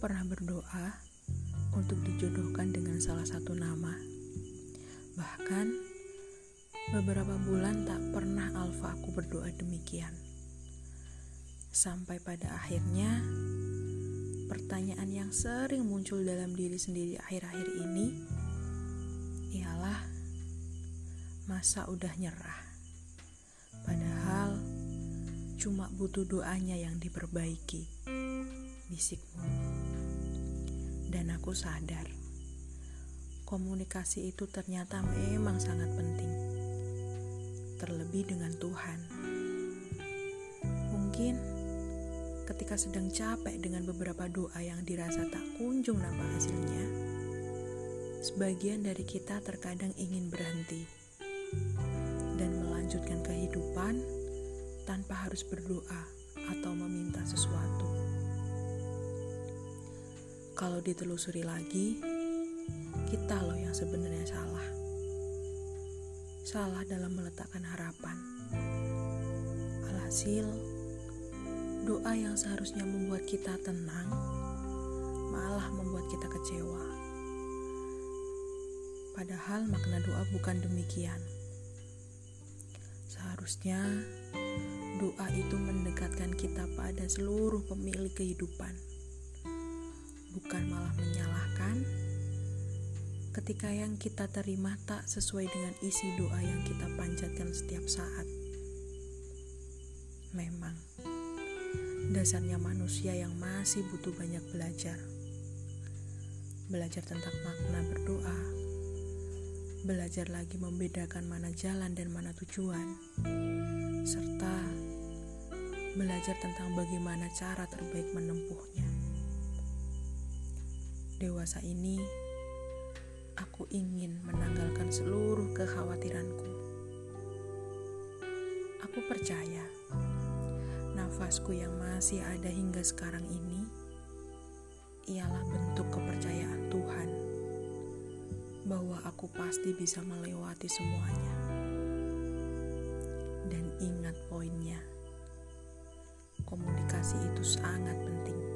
berdoa untuk dijodohkan dengan salah satu nama. Bahkan beberapa bulan tak pernah Alfa aku berdoa demikian. Sampai pada akhirnya pertanyaan yang sering muncul dalam diri sendiri akhir-akhir ini ialah masa udah nyerah. Padahal cuma butuh doanya yang diperbaiki bisikmu. Dan aku sadar, komunikasi itu ternyata memang sangat penting. Terlebih dengan Tuhan. Mungkin ketika sedang capek dengan beberapa doa yang dirasa tak kunjung nampak hasilnya, sebagian dari kita terkadang ingin berhenti dan melanjutkan kehidupan tanpa harus berdoa atau meminta Kalau ditelusuri lagi, kita loh yang sebenarnya salah. Salah dalam meletakkan harapan. Alhasil, doa yang seharusnya membuat kita tenang, malah membuat kita kecewa. Padahal makna doa bukan demikian. Seharusnya doa itu mendekatkan kita pada seluruh pemilik kehidupan bukan malah menyalahkan ketika yang kita terima tak sesuai dengan isi doa yang kita panjatkan setiap saat. Memang, dasarnya manusia yang masih butuh banyak belajar. Belajar tentang makna berdoa, belajar lagi membedakan mana jalan dan mana tujuan, serta belajar tentang bagaimana cara terbaik menempuhnya. Dewasa ini, aku ingin menanggalkan seluruh kekhawatiranku. Aku percaya nafasku yang masih ada hingga sekarang ini ialah bentuk kepercayaan Tuhan bahwa aku pasti bisa melewati semuanya. Dan ingat poinnya, komunikasi itu sangat penting.